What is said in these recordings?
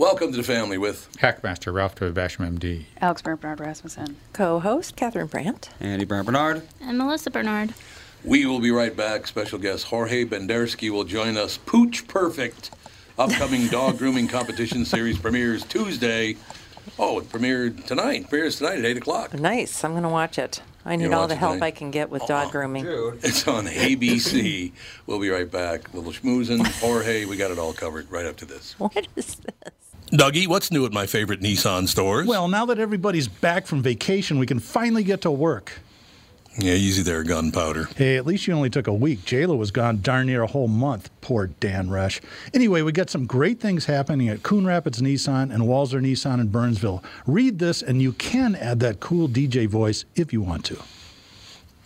Welcome to the family with Hackmaster Ralph W. Basham, MD. Alex Bernard Rasmussen. Co-host Catherine Brandt. Andy Brown Bernard. And Melissa Bernard. We will be right back. Special guest Jorge Bendersky will join us. Pooch Perfect, upcoming dog grooming competition series premieres Tuesday. Oh, it premiered tonight. Premieres tonight at 8 o'clock. Nice. I'm going to watch it. I need all the help tonight? I can get with dog uh-uh. grooming. It's on ABC. we'll be right back. Little schmoozing. Jorge, we got it all covered right up to this. What is this? Dougie, what's new at my favorite Nissan stores? Well, now that everybody's back from vacation, we can finally get to work. yeah, easy there, gunpowder. Hey, at least you only took a week. JLo was gone darn near a whole month. Poor Dan Rush. Anyway, we got some great things happening at Coon Rapids Nissan and Walser Nissan in Burnsville. Read this, and you can add that cool DJ voice if you want to.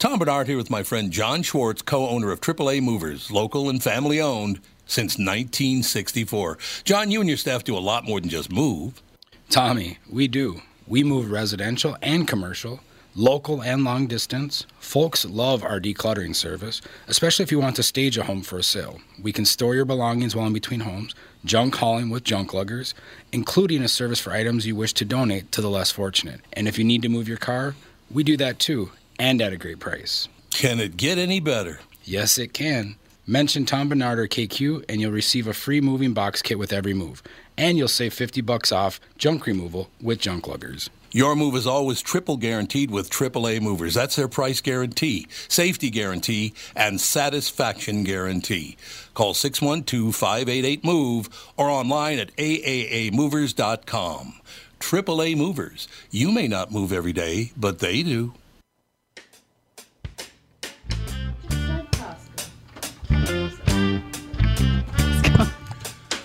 Tom Barnard here with my friend John Schwartz, co owner of AAA Movers, local and family owned since 1964. John, you and your staff do a lot more than just move. Tommy, we do. We move residential and commercial, local and long distance. Folks love our decluttering service, especially if you want to stage a home for a sale. We can store your belongings while in between homes, junk hauling with junk luggers, including a service for items you wish to donate to the less fortunate. And if you need to move your car, we do that too, and at a great price. Can it get any better? Yes, it can. Mention Tom Barnard or KQ and you'll receive a free moving box kit with every move. And you'll save 50 bucks off junk removal with junk luggers. Your move is always triple guaranteed with AAA movers. That's their price guarantee, safety guarantee, and satisfaction guarantee. Call 612 588 MOVE or online at AAAmovers.com. AAA Movers. You may not move every day, but they do.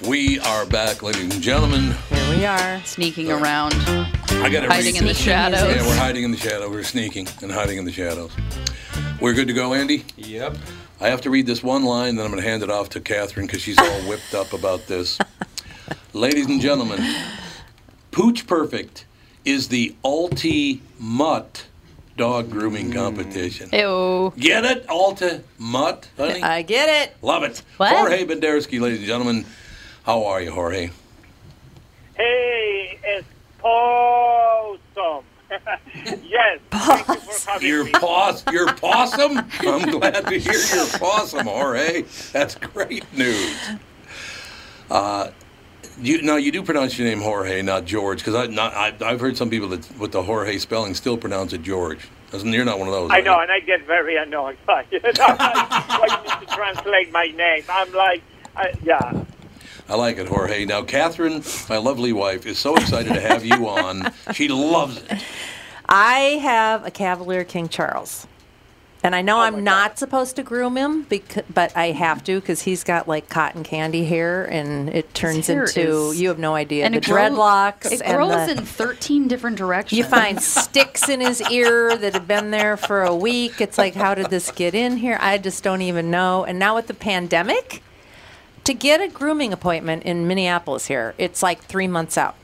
We are back, ladies and gentlemen. Here we are. Sneaking around, I got to hiding in the shadows. Yeah, we're hiding in the shadow. We're sneaking and hiding in the shadows. We're good to go, Andy? Yep. I have to read this one line, then I'm going to hand it off to Catherine because she's all whipped up about this. Ladies and gentlemen, Pooch Perfect is the Ulti Mutt dog grooming mm. competition. Ew. Get it? Ulti Mutt, honey? I get it. Love it. What? Jorge Bendersky, ladies and gentlemen. How are you, Jorge? Hey, it's Possum. yes. Thank you for having Your your possum. I'm glad to hear your possum, Jorge. That's great news. Uh, you now you do pronounce your name Jorge, not George, because I not I, I've heard some people that with the Jorge spelling still pronounce it George. You're not one of those? I know, and I get very annoyed by it. I'm like, why you need to translate my name? I'm like, I, yeah. I like it, Jorge. Now, Catherine, my lovely wife, is so excited to have you on. She loves it. I have a Cavalier King Charles. And I know Oh I'm not supposed to groom him, bec- but I have to because he's got like cotton candy hair, and it turns into is- you have no idea And the it grows- dreadlocks. It and grows the- in 13 different directions. You find sticks in his ear that have been there for a week. It's like, how did this get in here? I just don't even know. And now with the pandemic, to get a grooming appointment in Minneapolis here, it's like three months out.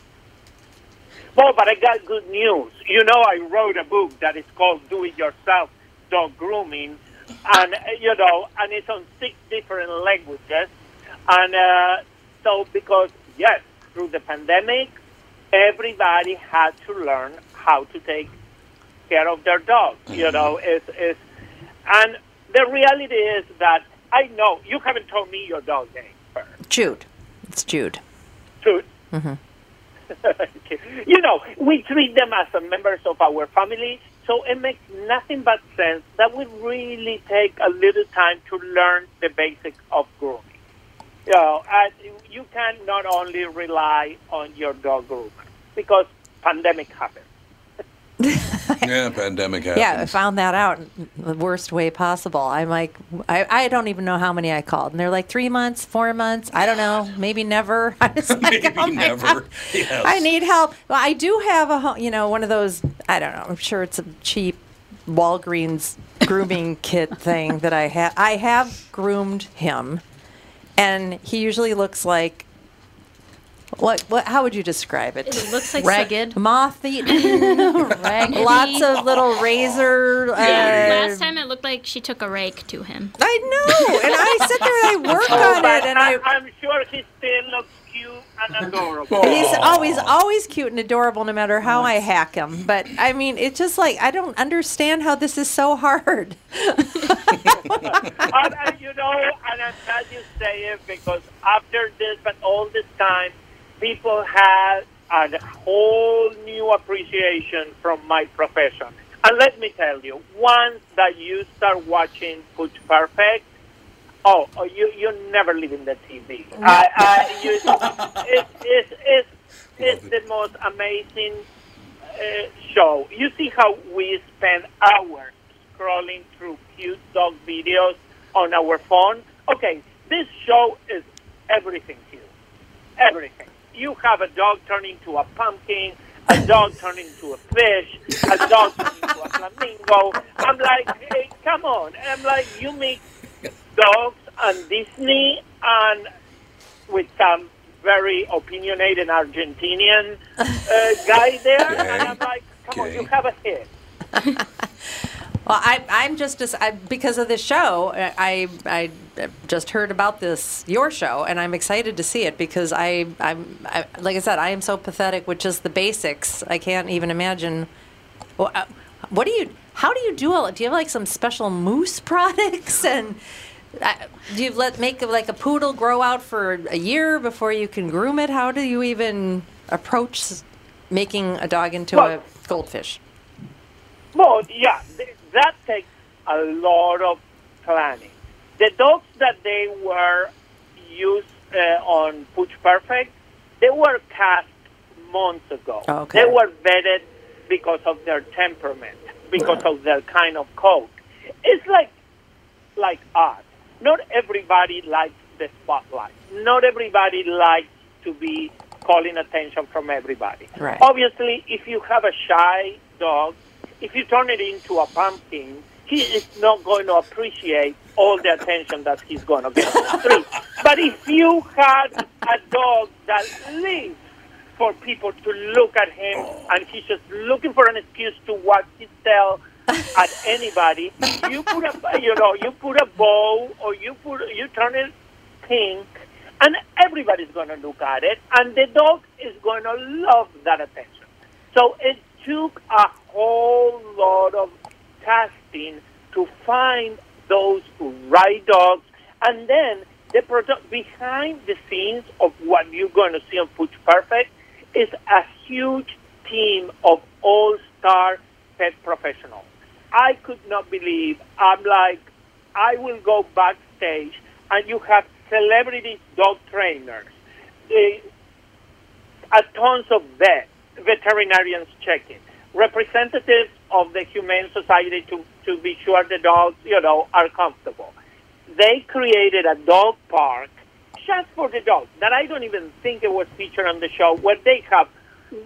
Well, but I got good news. You know, I wrote a book that is called "Do It Yourself Dog Grooming," and uh, you know, and it's on six different languages. And uh, so, because yes, through the pandemic, everybody had to learn how to take care of their dog. You know, is is, and the reality is that I know you haven't told me your dog name first. Jude. It's Jude. Jude. Mm-hmm. you know, we treat them as a members of our family, so it makes nothing but sense that we really take a little time to learn the basics of grooming. You know, you can not only rely on your dog groomer because pandemic happened. Yeah, pandemic happened. Yeah, I found that out the worst way possible. I'm like, I, I don't even know how many I called. And they're like, three months, four months, I don't know, maybe never. I was like, Maybe oh never. Yes. I need help. Well, I do have a, you know, one of those, I don't know, I'm sure it's a cheap Walgreens grooming kit thing that I have. I have groomed him, and he usually looks like, what, what, how would you describe it? It looks like Ragged. Moth eaten, Raggedy. lots of little razor. Uh, Last time it looked like she took a rake to him. I know, and I sit there and I work on it, and I. I, am sure he still looks cute and adorable. He's always always cute and adorable, no matter how I hack him. But I mean, it's just like I don't understand how this is so hard. and, and you know, and I'm glad you say it because after this, but all this time, people had a whole new appreciation from my profession. And let me tell you, once that you start watching Pooch Perfect, oh, oh you you never leave in the TV. I, I, you, it, it's, it's, it's the most amazing uh, show. You see how we spend hours scrolling through cute dog videos on our phone? Okay, this show is everything you. Everything. You have a dog turning into a pumpkin, a dog turning into a fish, a dog turn into a flamingo. I'm like, hey, come on. I'm like, you mix dogs and Disney and with some very opinionated Argentinian uh, guy there. And I'm like, come on, you have a hit. Well, I, I'm just as I, because of this show. I, I just heard about this your show, and I'm excited to see it because I I'm I, like I said, I am so pathetic with just the basics. I can't even imagine. Well, uh, what do you? How do you do all? Do you have like some special mousse products and? Uh, do you let make like a poodle grow out for a year before you can groom it? How do you even approach making a dog into Well- a goldfish? Well, yeah, that takes a lot of planning. The dogs that they were used uh, on Pooch Perfect, they were cast months ago. Okay. They were vetted because of their temperament, because of their kind of coat. It's like like us. Not everybody likes the spotlight. Not everybody likes to be calling attention from everybody. Right. Obviously, if you have a shy dog, if you turn it into a pumpkin, he is not going to appreciate all the attention that he's going to get on. But if you had a dog that lives for people to look at him and he's just looking for an excuse to wag his tail at anybody, you put a you know you put a bow or you put you turn it pink, and everybody's going to look at it, and the dog is going to love that attention. So it took a whole lot of testing to find those right dogs, and then the product behind the scenes of what you're going to see on Pooch Perfect is a huge team of all-star pet professionals. I could not believe. I'm like, I will go backstage, and you have celebrity dog trainers, a uh, tons of vets, veterinarians checking, representatives of the Humane Society to, to be sure the dogs, you know, are comfortable. They created a dog park just for the dogs that I don't even think it was featured on the show, where they have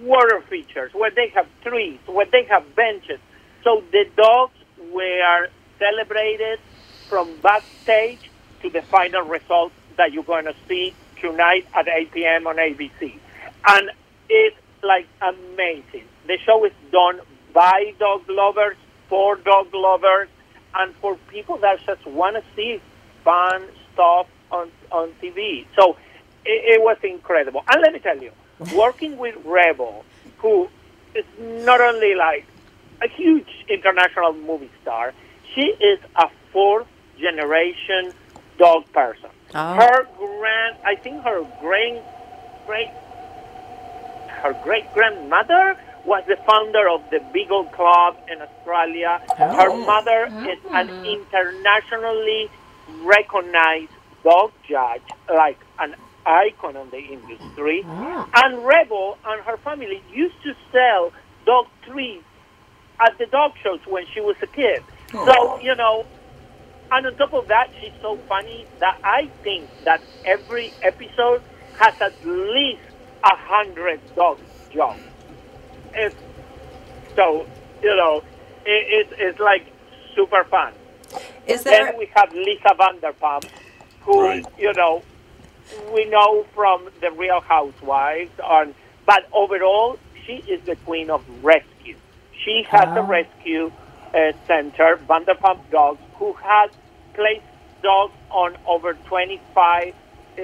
water features, where they have trees, where they have benches. So the dogs were celebrated from backstage to the final result that you're going to see tonight at 8 p.m. on ABC. And it's like amazing. The show is done by dog lovers, for dog lovers, and for people that just want to see fun stuff on, on TV. So it, it was incredible. And let me tell you, working with Rebel, who is not only like a huge international movie star, she is a fourth generation dog person. Oh. Her grand, I think her great, great, her great grandmother was the founder of the Beagle Club in Australia. Her oh. mother is an ah. internationally recognized dog judge, like an icon in the industry. Ah. And Rebel and her family used to sell dog treats at the dog shows when she was a kid. So, oh. you know, and on top of that, she's so funny that I think that every episode has at least a hundred dog jokes. It's so you know, it, it, it's like super fun. Is there? Then we have Lisa Vanderpump, who Right. you know we know from the Real Housewives, on, but overall she is the queen of rescue. She has a rescue uh, center, Vanderpump Dogs, who has placed dogs on over 25. Uh,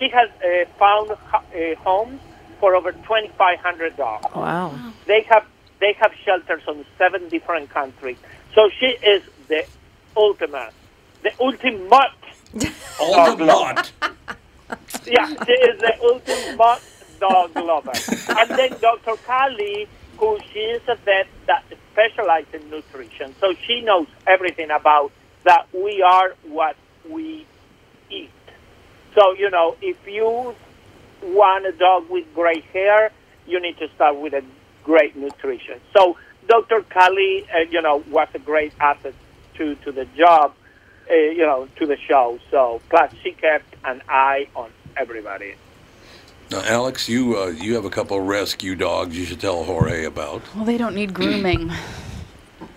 she has uh, found ho- uh, homes for over 2,500 dogs. Wow. They have they have shelters on seven different countries. So she is the ultimate, the ultimate. Ultimate. Yeah, she is the ultimate dog lover. And then Dr. Callie, who she is a vet that specializes in nutrition, so she knows everything about that. We are what we eat. So you know, if you want a dog with gray hair, you need to start with a great nutrition. So Dr. Callie, uh, you know, was a great asset to to the job, uh, you know, to the show. So plus she kept an eye on everybody. Now, Alex, you uh, you have a couple rescue dogs you should tell Jorge about. Well, they don't need grooming.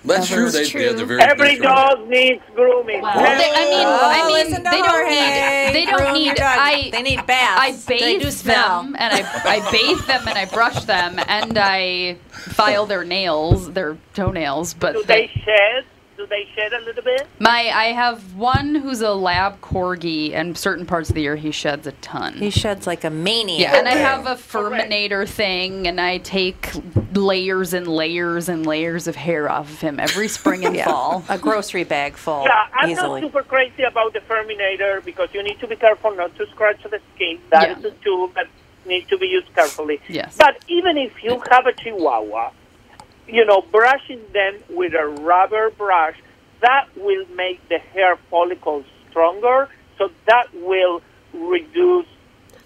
That's true. That's They, yeah, true. they're very Every they're- dog needs grooming. Wow. Well, they, I mean, Oh, I mean, they don't Jorge. need. They don't need. I. They need baths. I They do bathe smell. them, and I, I bathe them, and I brush them, and I file their nails, their toenails. But Do they shed? Do they shed a little bit? my, I have one who's a lab corgi, and certain parts of the year he sheds a ton. He sheds like a maniac. Yeah, and I have a Furminator thing, and I take layers and layers and layers of hair off of him every spring and Yeah. fall. a grocery bag full Yeah, I'm easily. not super crazy about the Furminator because you need to be careful not to scratch the skin. That Yeah. is a tool that needs to be used carefully. Yes. But even if you have a Chihuahua, you know, brushing them with a rubber brush, that will make the hair follicles stronger, so that will reduce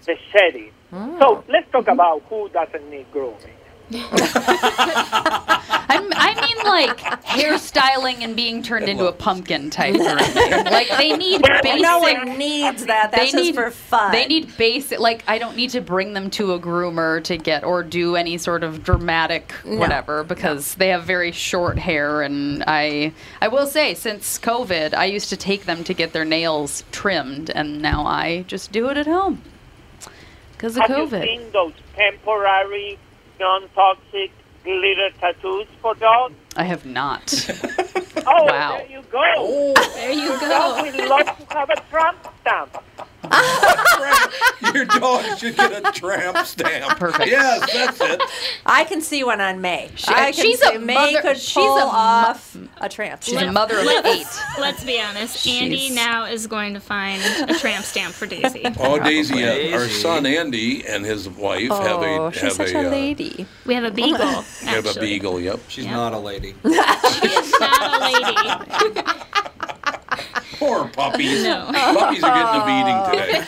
the shedding. Ah. So let's talk about who doesn't need grooming. I'm, mean, like hairstyling and being turned into a pumpkin type grooming. Like they need basic. no one needs that. That's they just need for fun. They need basic. Like I don't need to bring them to a groomer to get or do any sort of dramatic whatever because they have very short hair. And I, I will say, since COVID, I used to take them to get their nails trimmed, and now I just do it at home because of Have COVID. you seen those temporary, non-toxic glitter tattoos for dogs? I have not. Oh, Wow. there you go. Oh. There you Dog go. would love to have a tramp stamp. Your dog should get a tramp stamp. Perfect. Yes, that's it. I can see one on May. She- I can she's see a May mother- could she's pull a mo- off a tramp. She's a mother of eight. Let's be honest. Andy She's- now is going to find a tramp stamp for Daisy. Oh, Daisy, uh, our son Andy and his wife have a Oh, have she's such a, a uh, lady. We have a beagle. We have a beagle. Yep. She's Yeah. not a lady. She's not a lady. Poor puppies. No. Puppies are getting a beating today.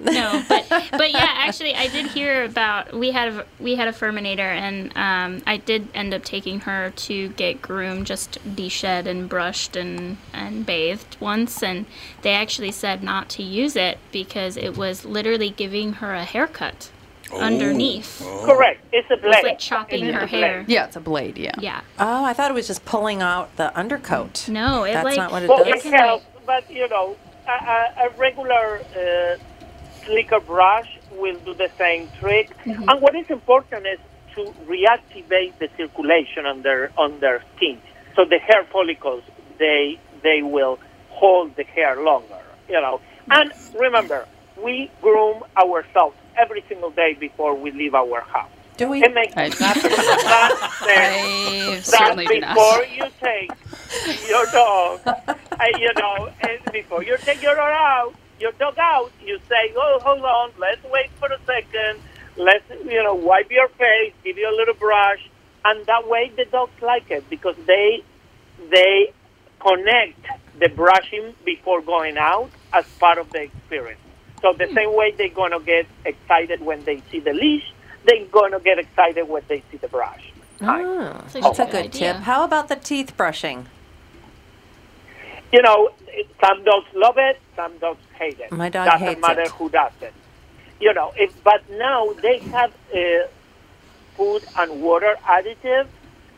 no, but but yeah, actually, I did hear about we had a, we had a Furminator, and um, I did end up taking her to get groomed, just de-shed and brushed and and bathed once, and they actually said not to use it because it was literally giving her a haircut underneath. Correct. It's a It was like chopping It is her hair. Yeah, it's a blade. Yeah. Yeah. Oh, I thought it was just pulling out the undercoat. No, it That's like not what it Well, does. it helps, but you know, a, a, a regular uh, slicker brush will do the same trick. And what is important is to reactivate the circulation on their on their skin, so the hair follicles they they will hold the hair longer. You know, and remember, we groom ourselves every single day before we leave our house. Do we? It makes I- absolute sense I that certainly do not. before you take your dog, uh, you know, and before you take your dog out, your dog out, you say, "Oh, hold on, let's wait for a second. Let's, you know, wipe your face, give you a little brush, and that way the dogs like it because they they connect the brushing before going out as part of the experience. So the same way they're gonna get excited when they see the leash, they're gonna get excited when they see the brush. Oh, That's a that's a good good idea. tip. How about the teeth brushing? you know, some dogs love it, some dogs hate it. My dog Doesn't hates matter it. who does it. You know, if, but now they have uh, food and water additives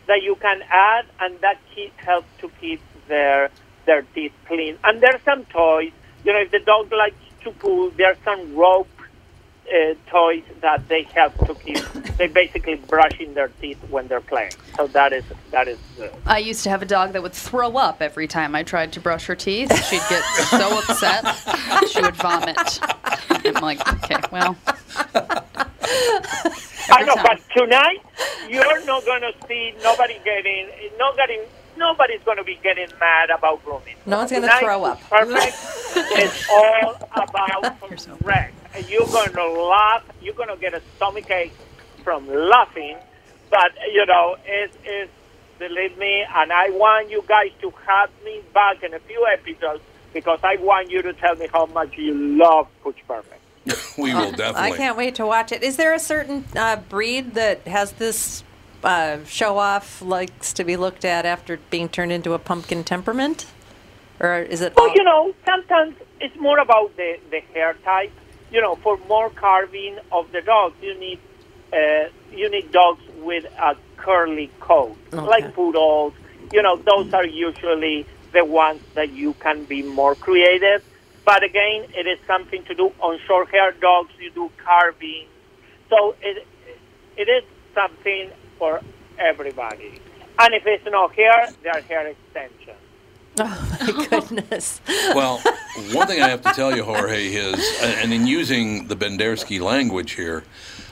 that you can add, and that keep, helps to keep their their teeth clean. And there's some toys. You know, if the dog likes to pull, there's some rope uh, toys that they have to keep. They basically brushing their teeth when they're playing. So that is that is good. I used to have a dog that would throw up every time I tried to brush her teeth. She'd get so upset, she would vomit. I'm like, okay, well, I know, time. but tonight you're not going to see nobody getting, nobody, nobody's going to be getting mad about grooming. No one's gonna throw up. Perfect. it's all about You're so correct. And You're going to laugh. You're going to get a stomach ache from laughing. But you know, it is. Believe me, and I want you guys to have me back in a few episodes because I want you to tell me how much you love Pooch Perfect. We will definitely. I can't wait to watch it. Is there a certain uh, breed that has this uh, show off likes to be looked at after being turned into a pumpkin temperament? Or is it Well, all- you know, sometimes it's more about the, the hair type. You know, for more carving of the dogs, you need uh, you need dogs with a curly coat, like poodles. You know, those are usually the ones that you can be more creative. But again, it is something to do on short hair dogs. You do carving, so it it is something for everybody. And if it's no hair, they're hair extensions. Oh my goodness. Well, one thing I have to tell you, Jorge, is, and in using the Bendersky language here,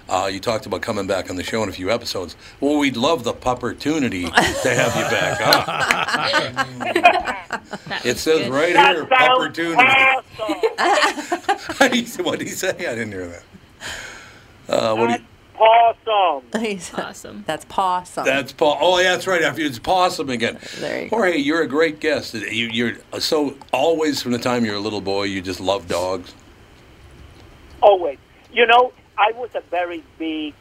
uh, you talked about coming back on the show in a few episodes. Well, we'd love the opportunity to have you back on. That It says good. right That here, opportunity. awesome. what did he say? I didn't hear that. Uh, what do you, Awesome. He's- Awesome. That's pawsome. that's Paul. Oh, yeah, that's right. After it's possum again. There you go. Jorge, you're a great guest. You, you're uh, so always from the time you're a little boy, you just love dogs. Always. You know, I was a very big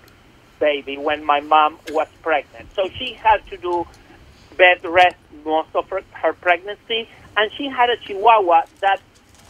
baby when my mom was pregnant. So she had to do bed rest most of her, her pregnancy. And she had a chihuahua that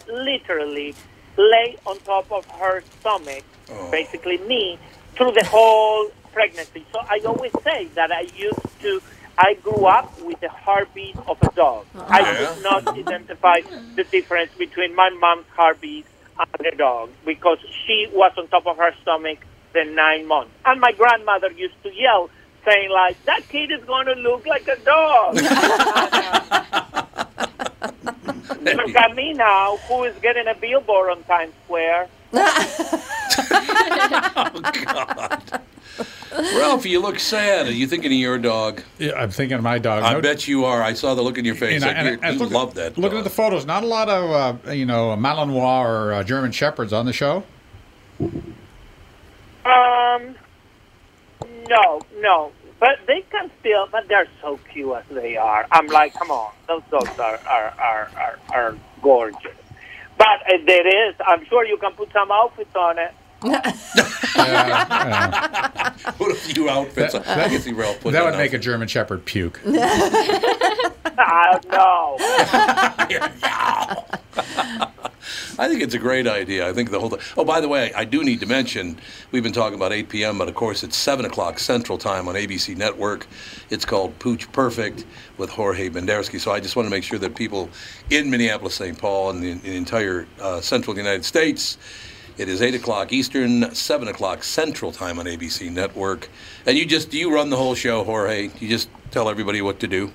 literally lay on top of her stomach, oh. basically me, through the whole pregnancy. So I always say that I used to, I grew up with the heartbeat of a dog. I Yeah. could not identify the difference between my mom's heartbeat and the dog because she was on top of her stomach the nine months. And my grandmother used to yell, saying like, that kid is going to look like a dog. Look at me now, who is getting a billboard on Times Square. Ralph, you look sad. Are you thinking of your dog? Yeah, I'm thinking of my dog. I No- bet you are. I saw the look in your face. and I- Like, and I- you I you looking- love that. Looking dog. at the photos, not a lot of uh, you know Malinois or uh, German Shepherds on the show. Um, no, no. But they can still, but they're so cute as they are. I'm like, come on, those dogs are, are, are, are, are gorgeous. But uh, there is. I'm sure you can put some outfits on it. Put a few outfits. on. I can see Ralph putting That an would make a. German Shepherd puke. I don't no. I think it's a great idea. I think the whole. Oh, by the way, I do need to mention we've been talking about 8 p.m., but of course it's 7 o'clock Central Time on ABC Network. It's called Pooch Perfect with Jorge Bendersky. So I just want to make sure that people in Minneapolis, St. Paul, and the, the entire uh, central United States. It is 8 o'clock Eastern, 7 o'clock Central Time on ABC Network. And you just, do you run the whole show, Jorge? You just tell everybody what to do?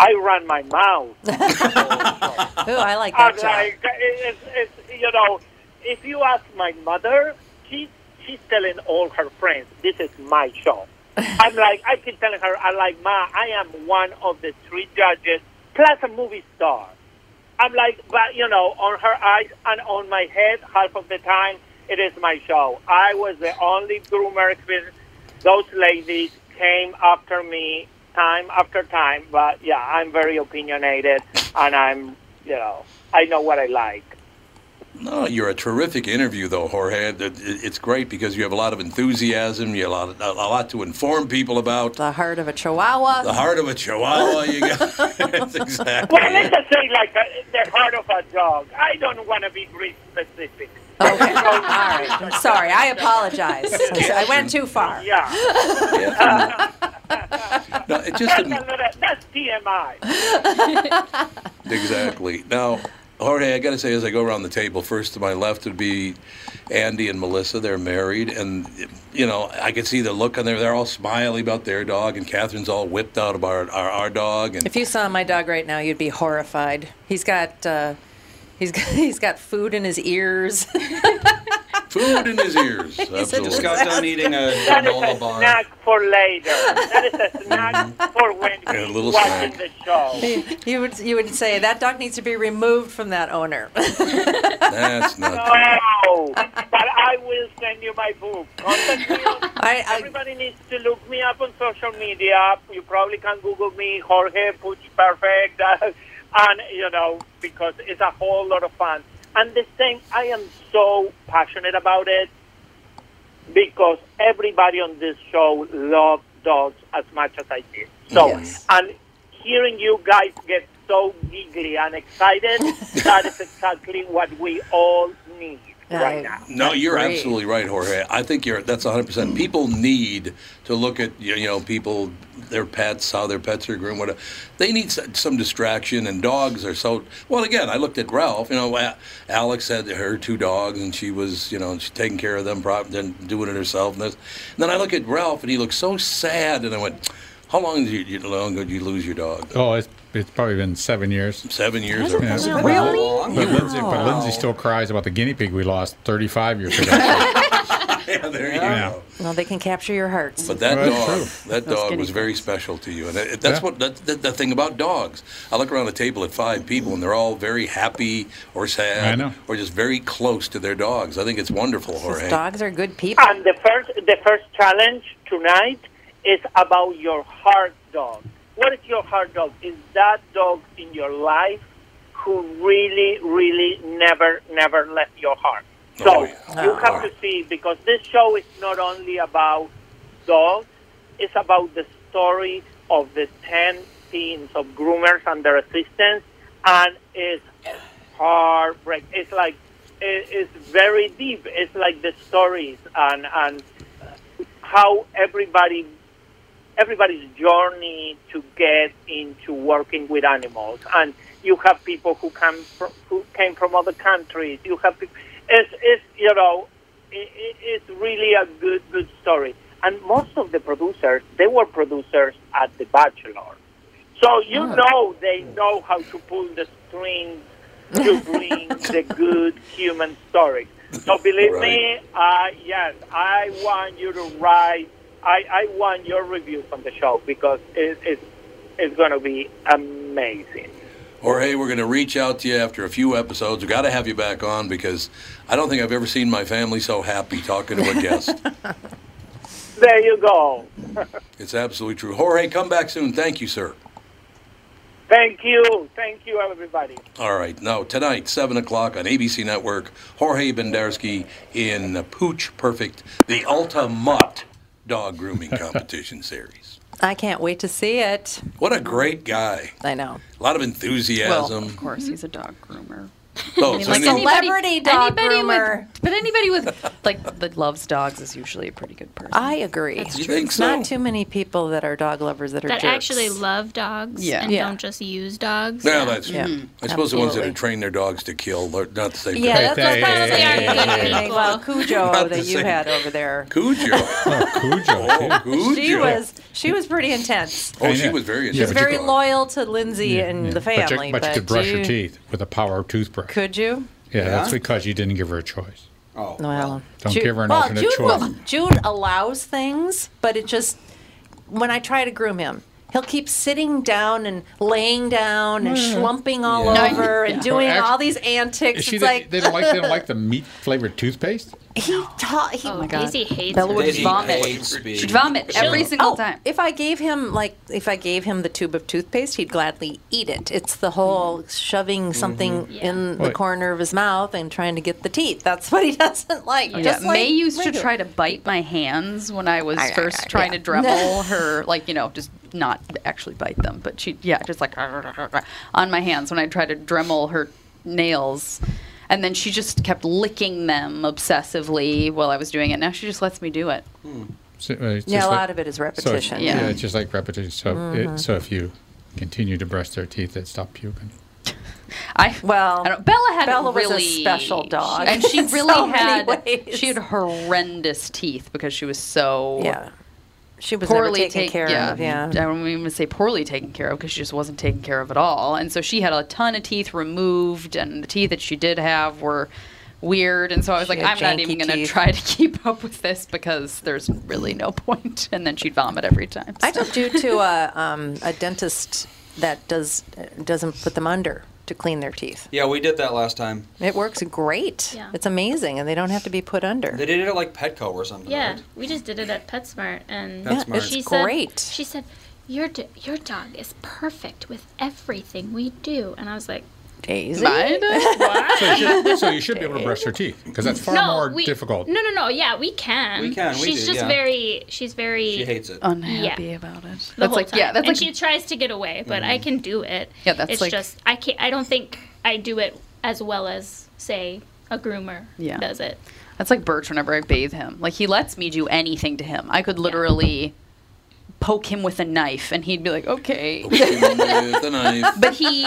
I run my mouth. Ooh, I like that job. like, it's, it's, you know, if you ask my mother, she, she's telling all her friends, this is my show. I'm like, I keep telling her, I'm like, Ma, I am one of the three judges, plus a movie star. I'm like, but, you know, on her eyes and on my head, half of the time, it is my show. I was the only groomer. Those ladies came after me time after time, but yeah, I'm very opinionated, and I'm, you know, I know what I like. No, you're a terrific interview, though, Jorge. It- it- It's great because you have a lot of enthusiasm. You have a lot, a lot to inform people about. The heart of a chihuahua. The heart of a chihuahua. You got. That's exactly. Well, let's just say like uh, the heart of a dog. I don't want to be breed specific. Okay. All right. I'm sorry. I apologize. I went too far. Yeah, No, it just that's, didn't- a little, that's TMI. exactly. Now, Jorge, I got to say, as I go around the table, first to my left would be Andy and Melissa. They're married, and you know, I can see the look on there. They're all smiley about their dog, and Catherine's all whipped out about our, our dog. And If you saw my dog right now, you'd be horrified. He's got uh, he's got, he's got food in his ears. food in his ears. He's a Absolutely. Just got done eating a That is granola a bar. snack for later. That is a mm-hmm. snack for when Yeah, a he's little watching snack. the show. you would you would say that dog needs to be removed from that owner. That's not. No, but I will send you my book. Contact me. I, I everybody needs to look me up on social media. You probably can Google me, Jorge Pooch Perfect, and you know because it's a whole lot of fun. And the same, I am so passionate about it because everybody on this show loves dogs as much as I did. So, Yes. and hearing you guys get so giggly and excited, that is exactly what we all need right now. No, you're Great. absolutely right, Jorge. I think you're that's 100%. People need to look at you you know people their pets, how their pets are groomed. Whatever. They need some distraction, and dogs are so. Well, again, I looked at Ralph. You know, Alex had her two dogs, and she was you know she's taking care of them, prop, then doing it herself. And, this. and then I look at Ralph, and he looks so sad, and I went. How long did you, you, long did you lose your dog? Oh, it's, it's probably been seven years. Seven years. Yeah. Or But, Lindsay, but Lindsay still cries about the guinea pig we lost 35 years ago. yeah, there you Yeah. go. well, they can capture your hearts. But that Well, dog, that Those dog guinea was very special to you, and it, that's Yeah. what that's the, the thing about dogs. I look around the table at five people, and they're all very happy or sad, I know. or just very close to their dogs. I think it's wonderful, Jorge. Dogs are good people. And the first, the first challenge tonight is about your heart dog. What is your heart dog? Is that dog in your life who really, really never, never left your heart? Oh, so Oh, yeah. you oh. have to see because this show is not only about dogs; it's about the story of the ten teams of groomers and their assistants, and it's heartbreak. It's like it's very deep. It's like the stories and and how everybody everybody's journey to get into working with animals. And you have people who come from, who came from other countries. You have it's, it's you know it, it, it's really a good good story. And most of the producers they were producers at the bachelor. So you know they know how to pull the strings to bring the good human story. So believe me uh, yes i want you to write I, I want your reviews on the show because it, it's, it's going to be amazing. Jorge, we're going to reach out to you after a few episodes. We've got to have you back on because I don't think I've ever seen my family so happy talking to a guest. There you go. it's absolutely true. Jorge, come back soon. Thank you, sir. Thank you. Thank you, everybody. All right. Now, tonight, 7 o'clock on ABC Network, Jorge Bendersky in Pooch Perfect, the Ultimate Dog Grooming Competition Series. I can't wait to see it. What a great guy. I know. A lot of enthusiasm. Well, enthusiasm. of course, he's a dog groomer. oh, I mean, so like any- Celebrity dog anybody groomer. With, but anybody with like that loves dogs is usually a pretty good person. I agree. That's You true. think so? Not too many people that are dog lovers that are that jerks. actually love dogs Yeah. and Yeah. don't just use dogs. Yeah, that's true. Yeah, I suppose the ones that absolutely. are trained their dogs to kill, they're not the same Yeah, thing. that's, Hey, that's hey, probably hey, our hey, hey, thing. Well, Cujo Not that you same. had over there. Cujo. Oh, Cujo. Oh, Cujo. She was she was pretty intense. Oh, I she was very Yeah, She was but you very could- loyal to Lindsay and the But you, family. but you could brush you, your teeth with a power toothbrush. Could you? yeah, that's because you didn't give her a choice. Oh. Well, Don't Jude- give her an well, alternate Jude choice. will- Jude allows things, but it just when I try to groom him, he'll keep sitting down and laying down and schlumping all Yeah. over and doing Well, all these antics. Is she it's the, like they don't like they don't like the meat flavored toothpaste? he taught. He, Oh, God. Daisy hates Bella would her. Daisy vomit. hates She'd vomit every single Oh, time. if I gave him like if I gave him the tube of toothpaste, he'd gladly eat it. It's the whole shoving something Yeah. in the Wait. corner of his mouth and trying to get the teeth. That's what he doesn't like. Yeah, Just like May used to try to bite my hands when I was Ah, first ah, trying yeah. to Dremel her, like you know, just not actually bite them, but she, yeah, just like on my hands when I tried to Dremel her nails, and then she just kept licking them obsessively while I was doing it. Now she just lets me do it. So, uh, it's Yeah, just a like- lot of it is So, repetition. Yeah. yeah, it's just like repetition. So, Mm-hmm. it, so if you continue to brush their teeth, they'd stop puking. I Well, I don't, Bella had Bella was a really special dog and she really so many had she had horrendous teeth because she was so Yeah. She was poorly taken take- care yeah, of. Yeah. I don't even say poorly taken care of because she just wasn't taken care of at all. And so she had a ton of teeth removed, and the teeth that she did have were weird. And so I was She like, I'm not even going to try to keep up with this because there's really no point. And then she'd vomit every time. I so. took Jude to a, um, a dentist that does doesn't put them under to clean their teeth. Yeah, we did that last time. It works great. Yeah. It's amazing, and they don't have to be put under. They did it at like Petco or something. Yeah, right? we just did it at PetSmart, and PetSmart. Yeah, it's she said, great. She said, "Your do- your dog is perfect with everything we do," and I was like, Daisy. Mine? "What?" So you should, so you should be able to brush her teeth because that's far more we, difficult. No, no, no. Yeah, we can. We can, we She's do, just yeah. very. She's very. She hates it. Unhappy about it. the That's whole like, time. yeah, that's and like, she tries to get away, but I mm. can do it. Yeah, that's it's like- just I can't. I don't think I do it as well as say a groomer Yeah. does it. that's like Birch whenever I bathe him. Like, he lets me do anything to him. I could literally poke him with a knife, and he'd be like, okay. With the knife. But he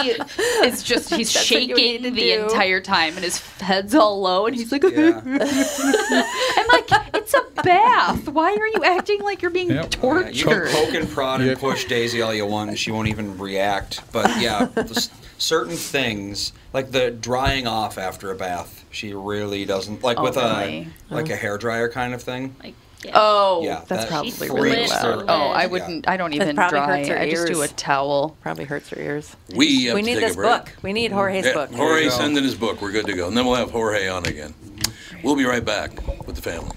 is just, he's That's shaking the do. entire time, and his head's all low, and he's like, Yeah. I'm like, it's a bath. Why are you acting like you're being Yep. Yeah, you can tortured? poke and prod and push Daisy all you want, and she won't even react. But yeah, certain things like the drying off after a bath, she really doesn't like Oh, with really? a like a oh. hair dryer kind of thing. Like, yeah. Oh, Yeah, that's that probably really flips loud. Oh, I wouldn't. I don't even probably dry. hurts her I just do a towel. Probably hurts her ears. We we need this book. We need Jorge's Yeah, book. Jorge you send in his book. We're good to go. And then we'll have Jorge on again. We'll be right back with the family.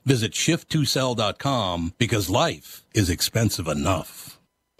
Visit shift2sell.com because life is expensive enough.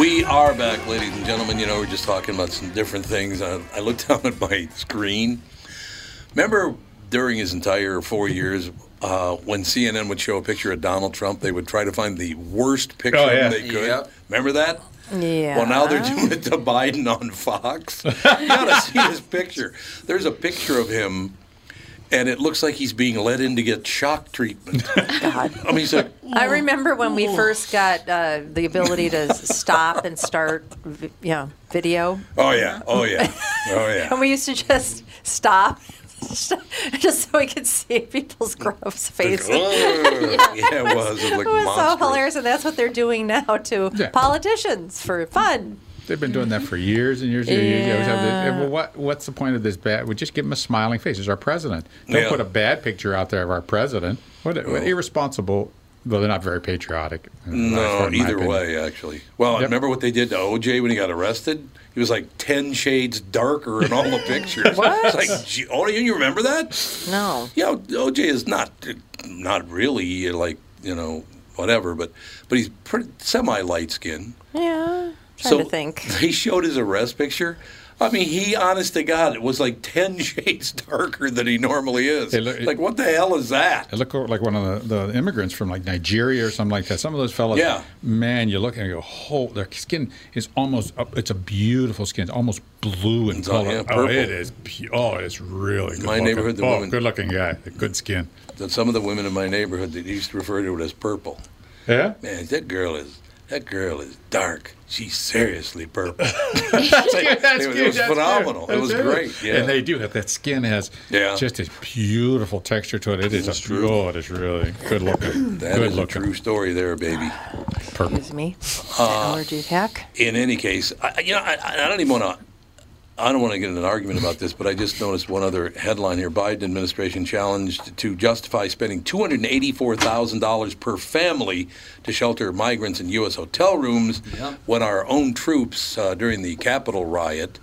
We are back, ladies and gentlemen. You know, we're just talking about some different things. I, I looked down at my screen. Remember, during his entire four years uh, when CNN would show a picture of Donald Trump, they would try to find the worst picture Oh, yeah. they could. Yep. Remember that? Yeah. Well, now they're doing it to Biden on Fox. you gotta see his picture. There's a picture of him, and it looks like he's being let in to get shock treatment. God. I mean, he's like, I remember when we first got uh, the ability to stop and start, vi- you know, video, oh yeah, oh yeah, oh yeah. and we used to just stop, just so we could see people's gross faces. yeah, it was. It It looked was so hilarious, and that's what they're doing now to Yeah. politicians for fun. They've been doing that for years and years and years. You always have the- eh, well, what, what's the point of this bad? We just give him a smiling face. He's our president. Don't Yeah. put a bad picture out there of our president. What, what irresponsible. Well, they're not very patriotic. No, what, in my either way, actually. Well, Yep. remember what they did to OJ when he got arrested? He was like ten shades darker in all the pictures. What? It's like, oh, you remember that? No. Yeah, OJ is not not really like you know whatever, but but he's pretty semi light skinned. Yeah. Trying to think. They showed his arrest picture. I mean, he, honest to God, it was like ten shades darker than he normally is. Hey, look, like, what the hell is that? It looked like one of the, the immigrants from like Nigeria or something like that. Some of those fellas, Yeah. man, you look and you go, oh, their skin is almost, it's a beautiful skin. It's almost blue in It's all- color. yeah, oh, it is. Oh, it's really good. My looking. neighborhood, the oh, women- good looking guy. Good skin. That some of the women in my neighborhood they used to refer to it as purple. Yeah? Man, that girl is that girl is dark. She's seriously purple. That's good. That's it, was- it was that's phenomenal. good, It was great. Yeah. And they do have that skin has Yeah. just a beautiful texture to it. It is That's a, true. Oh, it is really good looking. That good is looking. a true story there, baby. Purple. Excuse me. Uh, Allergy attack. In any case, I, I- you know, I, I don't even want to. I don't want to get in an argument about this, but I just noticed one other headline here: Biden administration challenged to justify spending two hundred eighty-four thousand dollars per family to shelter migrants in U.S. hotel rooms, Yep. when our own troops uh, during the Capitol riot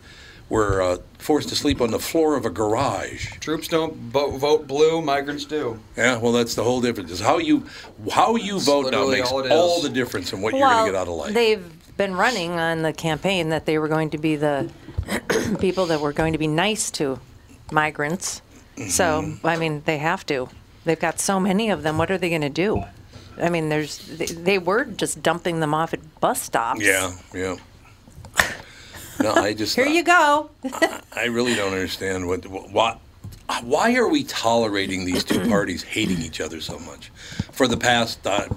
were uh, forced to sleep on the floor of a garage. Troops don't vote, vote blue, migrants do. Yeah, well, that's the whole difference. Is how you how you vote now makes all all the difference in what you're going to get out of life. They've been running on the campaign that they were going to be the people that were going to be nice to migrants. So, Mm-hmm. I mean, they have to. They've got so many of them. What are they going to do? I mean, there's they, they were just dumping them off at bus stops. yeah, yeah. No, I just Here you go. I really don't understand what what why are we tolerating these two parties hating each other so much for the past uh,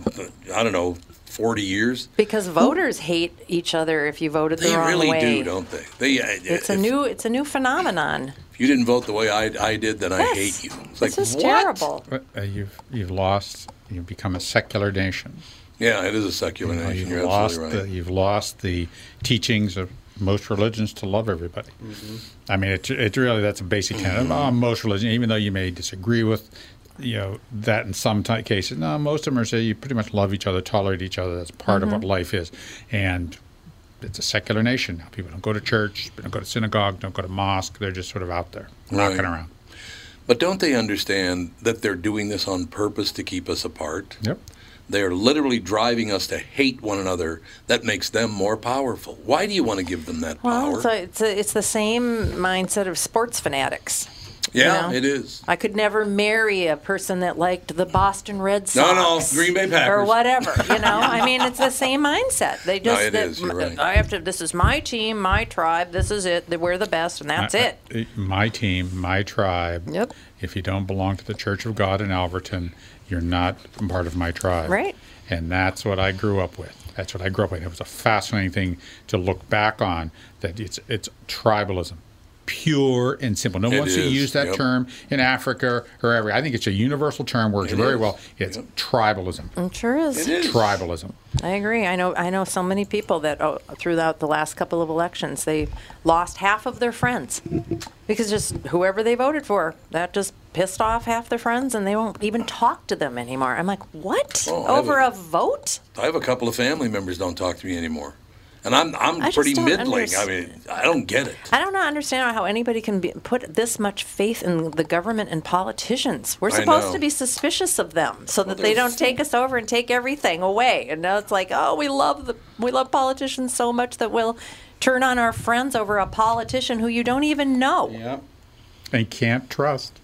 I don't know 40 years? Because voters hate each other if you voted the wrong really way. They really do, don't they? They uh, It's a new it's a new phenomenon. If you didn't vote the way I, I did, then I hate you. It's like this is what? terrible. Uh, you've you've lost. You've become a secular nation. Yeah, it is a secular You know, nation. you've You're lost right. the you've lost the teachings of most religions to love everybody. I mean, it's it's really that's a basic tenet of uh, most religions. Even though you may disagree with, you know, that in some ti cases, no, most of them are say you pretty much love each other, tolerate each other. That's part of what mm-hmm. life is, and it's a secular nation now. People don't go to church, don't go to synagogue, don't go to mosque. They're just sort of out there knocking Right. around. But don't they understand that they're doing this on purpose to keep us apart? Yep. They are literally driving us to hate one another. That makes them more powerful. Why do you want to give them that power? Well, so it's it's the same mindset of sports fanatics. Yeah, know? it is. I could never marry a person that liked the Boston Red Sox. no, no, Green Bay Packers Or whatever, you know. I mean, it's the same mindset. They No, just it that is, you're right. I have to. This is my team, my tribe. This is it. We're the best, and that's I- it. I- my team, my tribe. Yep. If you don't belong to the Church of God in Alberton, you're not part of my tribe. Right. And that's what I grew up with. That's what I grew up with. It was a fascinating thing to look back on. That it's it's tribalism, pure and simple. No one It wants to use that yep. term in Africa or every. I think it's a universal term. Works It very is, well. It's yep. tribalism. It sure is. It is. Tribalism. I agree. I know. I know so many people that oh, throughout the last couple of elections, they lost half of their friends because just whoever they voted for, that just pissed off half their friends, and they won't even talk to them anymore. I'm like, what? Oh, Over a- a vote? I have a couple of family members don't talk to me anymore, and I'm I'm I pretty middling. underst- I mean, I don't get it. I don't understand how anybody can be, put this much faith in the government and politicians. We're supposed to be suspicious of them so that they don't take us over and take everything away. And now it's like, oh, we love the we love politicians so much that we'll turn on our friends over a politician who you don't even know. Yep. And can't trust.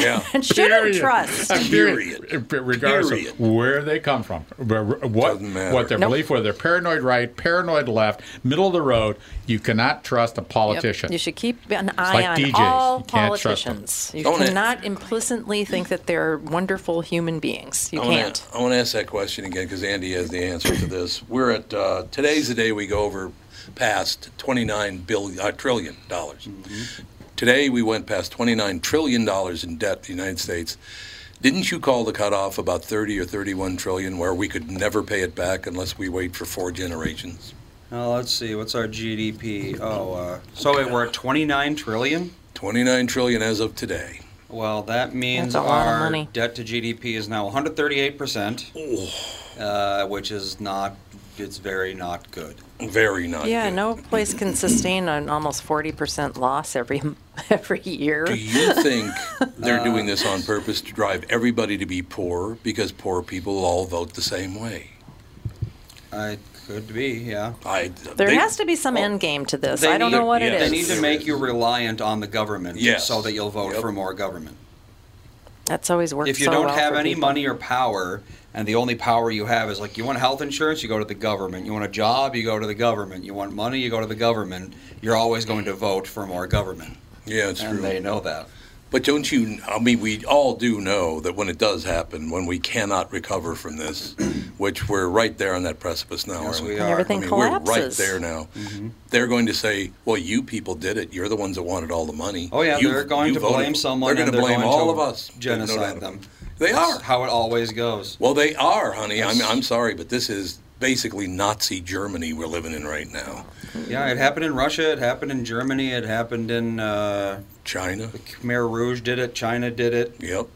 Yeah. and shouldn't Period. trust. Period. Regardless Period. of where they come from, what what their Nope. belief, whether they're paranoid right, paranoid left, middle of the road, you cannot trust a Yep. politician. You should keep an eye like on DJs. all You can't trust politicians. You Don't it- cannot implicitly think that they're wonderful human beings. You I wanna- can't. I want to ask that question again because Andy has the answer to this. We're at uh, today's the day we go over past 29 billion uh, trillion dollars. Today we went past 29 trillion dollars in debt. The United States. Didn't you call the cutoff about 30 or 31 trillion, where we could never pay it back unless we wait for four generations? Oh, let's see. What's our GDP? Oh, uh, so wait, we're at 29 trillion. 29 trillion as of today. Well, that means That's a lot of our debt to GDP is now 138 percent, uh, which is not. It's very not good. Very not. Yeah, good. no place can sustain an almost 40% loss every every year. Do you think they're Uh, doing this on purpose to drive everybody to be poor because poor people all vote the same way? I could be, yeah. I, There they- has to be some end game to this. They I don't need- know what it yeah, is. They need to make you reliant on the government, Yes. so that you'll vote Yep. for more government. That's always worked if you so don't well have for any people. money or power, and the only power you have is like you want health insurance, you go to the government. You want a job, you go to the government. You want money, you go to the government. You're always going to vote for more government, Yeah, it's and true. they know that. But don't you? I mean, we all do know that when it does happen, when we cannot recover from this, which we're right there on that precipice now, Yes, aren't we we? are. Everything I mean, we're right there now. Mm-hmm. They're going to say, "Well, you people did it. You're the ones that wanted all the money." Oh yeah, You- they're going to voted blame someone. They're and going to blame going all to of us. No doubt Genocide about them. It. They That's are. how it always goes. Well, they are, honey. I'm, I'm sorry, but this is basically Nazi Germany we're living in right now. Yeah, it happened in Russia. It happened in Germany. It happened in uh, China. Khmer Rouge. Did it? China did it. Yep.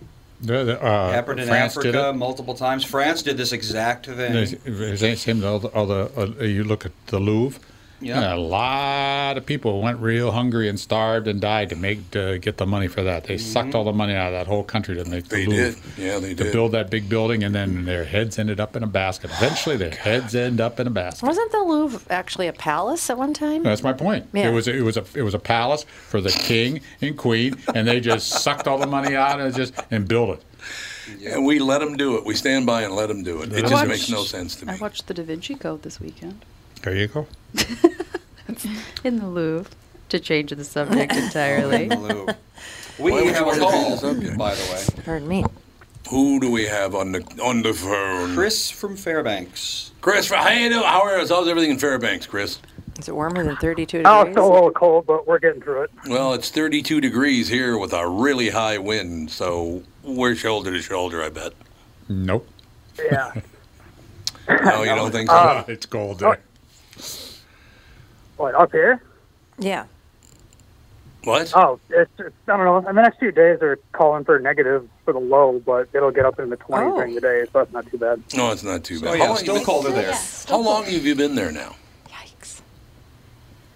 The- the, uh, happened in France Africa multiple times. France did this exact thing. It's the same. All the, all the uh, you look at the Louvre. Yeah. a lot of people went real hungry and starved and died to make to get the money for that. They sucked mm-hmm. all the money out of that whole country to make the They Louvre. did. Yeah, they did To did. build that big building, and then their heads ended up in a basket. Eventually, their heads end up in a basket. Wasn't the Louvre actually a palace at one time? That's my point. Yeah. It was it was a it was a palace for the king and queen, and they just sucked all the money out and just and built it. And we let them do it. We stand by and let them do it. It I just watched- makes no sense to me. I watched the Da Vinci Code this weekend There you go. in the Louvre. To change the subject entirely. Lou. We Why have a wanna change call, the subject? by the way. Pardon me. Who do we have on the on the phone? Chris from Fairbanks. Chris, how you doing? How are, you? how's everything in Fairbanks, Chris? Is it warmer than 32 degrees? Oh, degrees? it's still a little cold, but we're getting through it. Well, it's 32 degrees here with a really high wind, so we're shoulder to shoulder, I bet. Nope. Yeah. No, you don't think so? Uh, it's cold there. What, up here? Yeah. what? Oh, it's, it's, I don't know. In the next few days, they're calling for negative for the low, but it'll get up in the 20s Oh. during the day, so that's not too bad. No, it's not too bad. Oh yeah, long, still colder there. how long have you been there now? Yikes.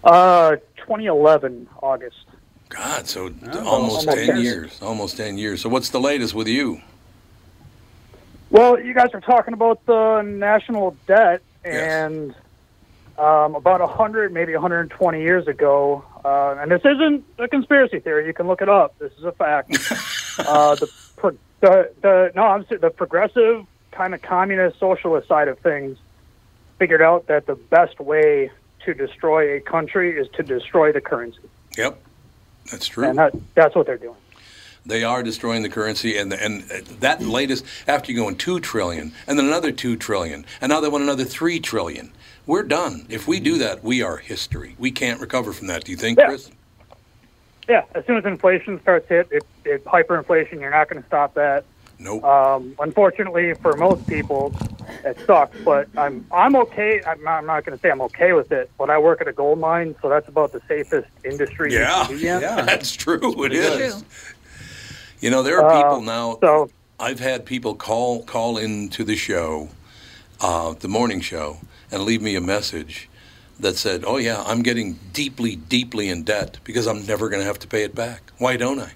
Uh, 2011, August. God, so d- Oh, almost almost 10 ten. years. Almost 10 years. So what's the latest with you? Well, you guys are talking about the national debt, and um, about 100, maybe 120 years ago, uh, and this isn't a conspiracy theory. You can look it up. This is a fact. uh, the, pro- the the no, I'm the progressive kind of communist socialist side of things figured out that the best way to destroy a country is to destroy the currency, Yep, that's true. and that that's what they're doing. They are destroying the currency, and and that latest after you're going two trillion, and then another two trillion, and now they want another three trillion. We're done. If we do that, we are history. We can't recover from that. Do you think, Yeah. Chris? Yeah, as soon as inflation starts hit, it, it hyperinflation. You're not going to stop that. Nope. Um, unfortunately, for most people, it sucks. But I'm I'm okay. I'm not, I'm not going to say I'm okay with it. But I work at a gold mine, so that's about the safest industry yeah, you can be in. Yeah. that's true. It is. pretty is. good. You know, there are Uh, people now. So I've had people call call into the show, uh, the morning show, and leave me a message that said, "Oh yeah, I'm getting deeply, deeply in debt because I'm never going to have to pay it back. Why don't I?"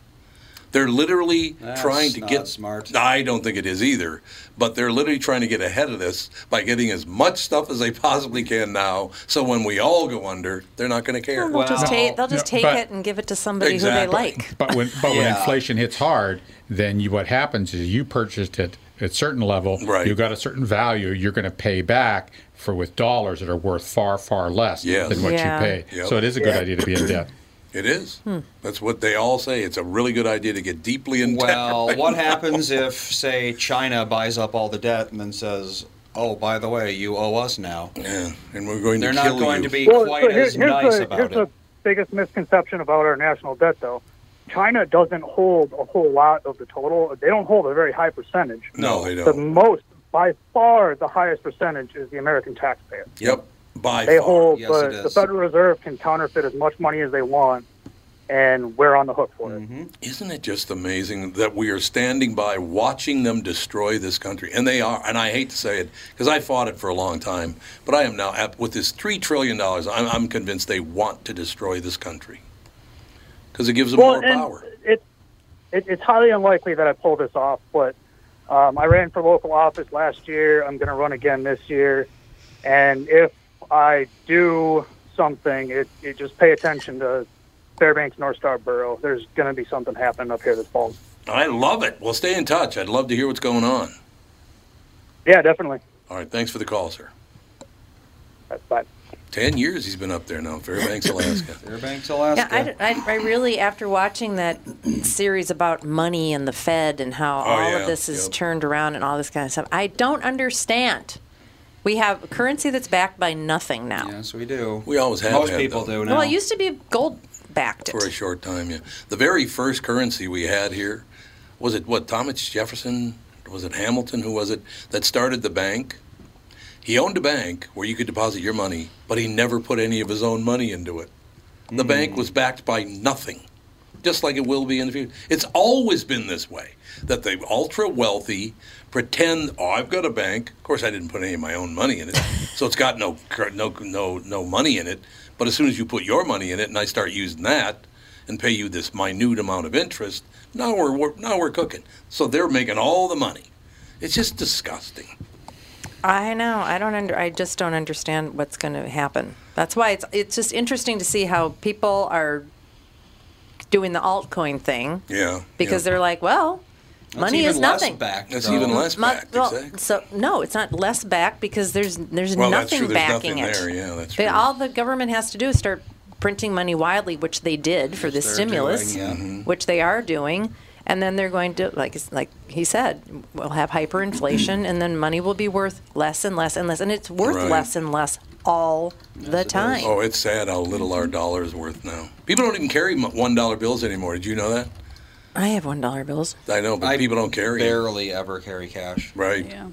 They're literally That's trying to not get smart. I don't think it is either, but they're literally trying to get ahead of this by getting as much stuff as they possibly can now. So when we all go under, they're not going to care. They'll just take they'll just No, take but- it and give it to somebody Exactly. who they like. But when but when inflation hits hard, then you what happens is you purchased it at a certain level, Right. you got a certain value, you're going to pay back for with dollars that are worth far far less Yes. than what Yeah. you pay. Yep. So it is a good idea to be in debt. It is. Hmm. That's what they all say. It's a really good idea to get deeply in debt. Well, right what now. happens if, say, China buys up all the debt and then says, "Oh, by the way, you owe us now"? Yeah, and we're going They're to not going you. to be Well, quite so here- as here's nice the, about here's it. the biggest misconception about our national debt, though. China doesn't hold a whole lot of the total. They don't hold a very high percentage. no, they don't. The most, by far, the highest percentage is the American taxpayer. Yep. By They far. hold, Yes, but it the. Federal Reserve can counterfeit as much money as they want, and we're on the hook for it. Mm-hmm. Isn't it just amazing that we are standing by watching them destroy this country? And they are, and I hate to say it because I fought it for a long time, but I am now, at- with this $3 trillion, I'm, I'm convinced they want to destroy this country because it gives them more and power. It, it, it's highly unlikely that I pull this off, but um, I ran for local office last year. I'm going to run again this year, and if I do something, it, it just pay attention to Fairbanks North Star Borough. There's going to be something happening up here this fall. I love it. Well, stay in touch. I'd love to hear what's going on. Yeah, definitely. All right. Thanks for the call, sir. That's fine. 10 years he's been up there now, Fairbanks, Alaska. Fairbanks, Yeah, Alaska. I, I, I really, after watching that series about money and the Fed and how Oh, all yeah, of this is yep. turned around and all this kind of stuff, I don't understand. We have a currency that's backed by nothing now. yes, we do. We always have Most had, people though. do now. Well, it used to be gold backed. for a short time. Yeah, the very first currency we had here was it what Thomas Jefferson was it Hamilton who was it that started the bank? He owned a bank where you could deposit your money, but he never put any of his own money into it. The hmm. bank was backed by nothing, just like it will be in the future. It's always been this way that the ultra wealthy pretend, oh, I've got a bank. Of course, I didn't put any of my own money in it, so it's got no no no no money in it. But as soon as you put your money in it, and I start using that, and pay you this minute amount of interest, now we're, we're now we're cooking. So they're making all the money. It's just disgusting. I know. I don't under. I just don't understand what's going to happen. That's why it's it's just interesting to see how people are doing the altcoin thing Yeah. because yeah. they're like, well, That's money even is nothing. backed, That's even less Mo- well, exactly. so no, it's not less back because there's there's Well, that's nothing true. There's backing nothing it. there. Yeah, that's They- true. all the government has to do is start printing money wildly, which they did for this they're stimulus, doing, yeah. Mm-hmm. which they are doing, and then they're going to like like he said, we'll have hyperinflation, and then money will be worth less and less and less, and it's worth Right. less and less all the it is. time. Oh, it's sad how little our dollar is worth now. People don't even carry one dollar bills anymore. Did you know that? I have one dollar bills. I know, but I people don't carry. 'em. barely ever carry cash. Right. Yeah.